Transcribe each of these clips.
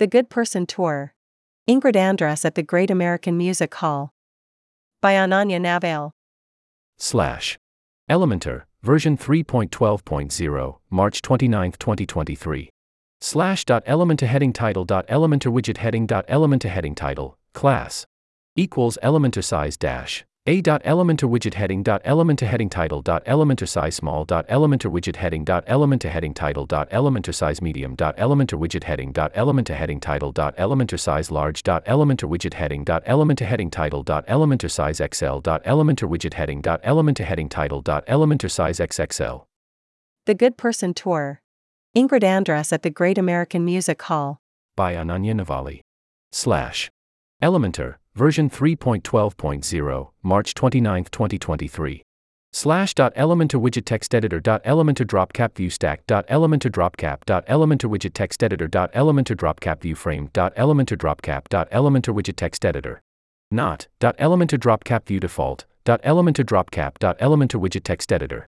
The Good Person Tour. Ingrid Andress at the Great American Music Hall. By Ananya Navail. Slash. Elementor, version 3.12.0, March 29, 2023. Slash dot Elementor heading title dot Elementor widget heading dot Elementor heading title, class. Equals Elementor size dash. A dot Elementor widget heading Elementor heading title Elementor size small Elementor widget heading Elementor heading title Elementor size medium Elementor widget heading Elementor heading title Elementor size large Elementor widget heading Elementor heading title Elementor size XL Elementor widget heading Elementor heading title Elementor size XXL. The Good Person Tour. Ingrid Andress at the Great American Music Hall. By Ananya Navali. Slash. Elementor, version 3.12.0, March 29, 2023. Slash dot Elementor widget text editor dot Elementor dropcap view stack dot Elementor dropcap Elementor widget text editor dot Elementor dropcap view frame dot Elementor dropcap Elementor widget text editor. Not dot Elementor dropcap view default dot Elementor dropcap Elementor widget text editor.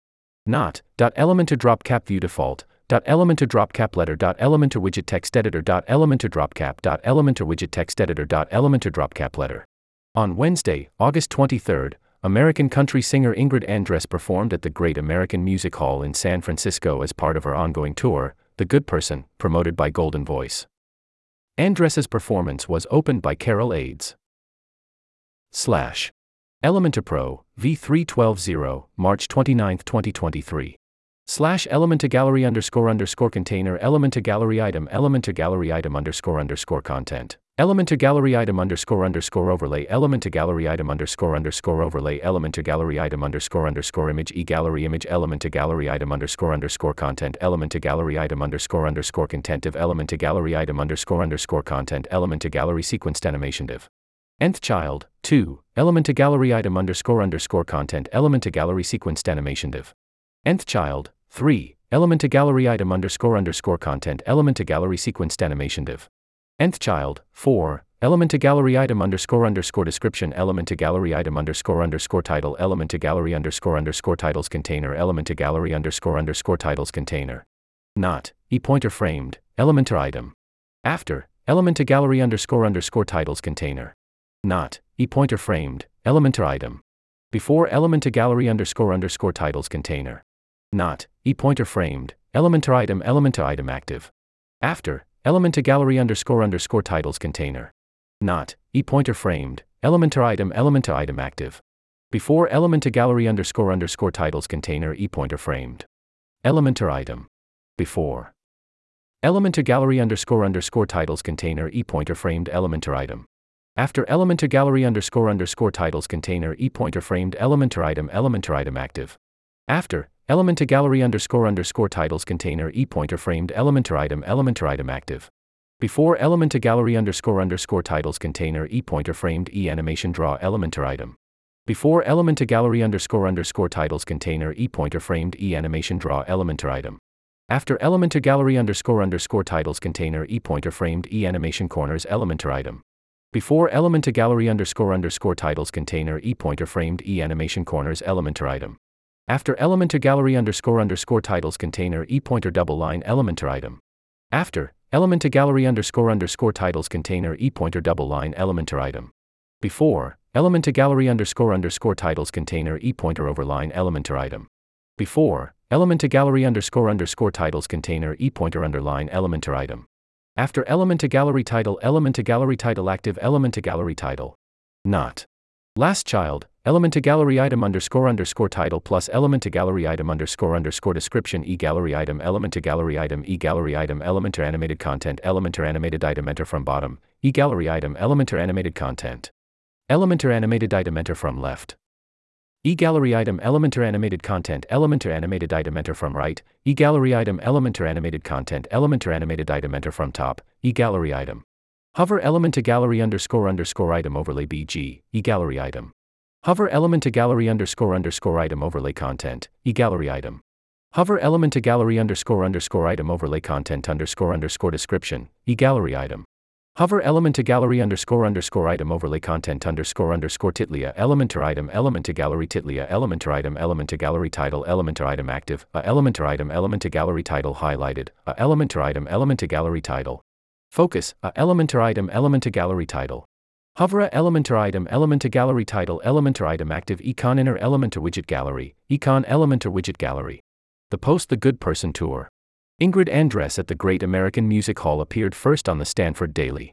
Not dot Elementor dropcap view default Elementor dropcap letter Elementor widget text editor Elementor dropcap Elementor widget text editor Elementor dropcap letter. On Wednesday, August 23rd, American country singer Ingrid Andress performed at the Great American Music Hall in San Francisco as part of her ongoing tour, The Good Person, promoted by Golden Voice. Andress's performance was opened by Carol Ades. Slash. Elementor Pro, V3120, March 29, 2023. Slash Elementor Gallery underscore underscore container Elementor Gallery item Elementor Gallery item underscore underscore content. Elementor Gallery item underscore underscore overlay Elementor Gallery item underscore underscore overlay Elementor Gallery item underscore underscore image e gallery image Elementor Gallery item underscore underscore content Elementor Gallery item underscore underscore content of Elementor Gallery item underscore underscore content Elementor Gallery sequenced animation div. Nth child, 2, Elementor Gallery item underscore underscore content Elementor Gallery sequenced animation div. Nth child, 3, Elementor Gallery item underscore underscore content Elementor Gallery sequenced animation div. Nth child, 4, Elementor Gallery item underscore underscore description Elementor Gallery item underscore underscore title Elementor Gallery underscore underscore titles container Elementor Gallery underscore underscore titles container. Not, e pointer framed, Elementor item. After, Elementor Gallery underscore underscore titles container. Not, e pointer framed, Elementor item. Before Elementor Gallery underscore underscore titles container. Not, e pointer framed, Elementor item Elementor item active. After, Elementor Gallery underscore underscore titles container. Not, e pointer framed, Elementor item Elementor item active. Before Elementor Gallery underscore underscore titles container e pointer framed. Elementor item. Before. Elementor Gallery underscore underscore titles container e pointer framed Elementor item. After Elementor Gallery underscore underscore titles container e pointer framed Elementor item Elementor item active. After Elementor Gallery underscore underscore titles container e pointer framed Elementor item Elementor item active. Before Elementor Gallery underscore underscore titles container e pointer framed e animation draw Elementor item. Before Elementor Gallery underscore underscore titles container e pointer framed e animation draw Elementor item. After Elementor Gallery underscore underscore titles container e pointer framed e animation corners Elementor item. Before Elementor Gallery underscore underscore titles container e pointer framed e animation corners Elementor item. After Elementor Gallery underscore underscore titles container e pointer double line Elementor item. After Elementor Gallery underscore underscore titles container e pointer double line Elementor item. Before Elementor Gallery underscore underscore titles container e pointer overline Elementor item. Before Elementor Gallery underscore underscore titles container e pointer underline Elementor item. After Elementor Gallery title Elementor Gallery title active Elementor Gallery title. Not. Last child, Elementor Gallery item underscore underscore title plus Elementor Gallery item underscore underscore description e gallery item Elementor Gallery item e gallery item Elementor animated content Elementor animated item enter from bottom e gallery item Elementor animated content Elementor animated item enter from left e gallery item Elementor animated content Elementor animated item enter from right e gallery item Elementor animated content Elementor animated item enter from top e gallery item Hover Elementor Gallery underscore underscore item overlay BG, e gallery item. Hover Elementor Gallery underscore underscore item overlay content, e gallery item. Hover Elementor Gallery underscore underscore item overlay content underscore underscore description, e gallery item. Hover Elementor Gallery underscore underscore item overlay content underscore underscore titlia Elementor item Elementor Gallery titlia Elementor item Elementor Gallery title Elementor item active a Elementor item Elementor Gallery title highlighted a Elementor item Elementor Gallery title Focus, a Elementor item Elementor gallery title. Hover a Elementor item Elementor gallery title Elementor item active econ inner Elementor widget gallery, econ Elementor widget gallery. The post The Good Person Tour. Ingrid Andress at the Great American Music Hall appeared first on the Stanford Daily.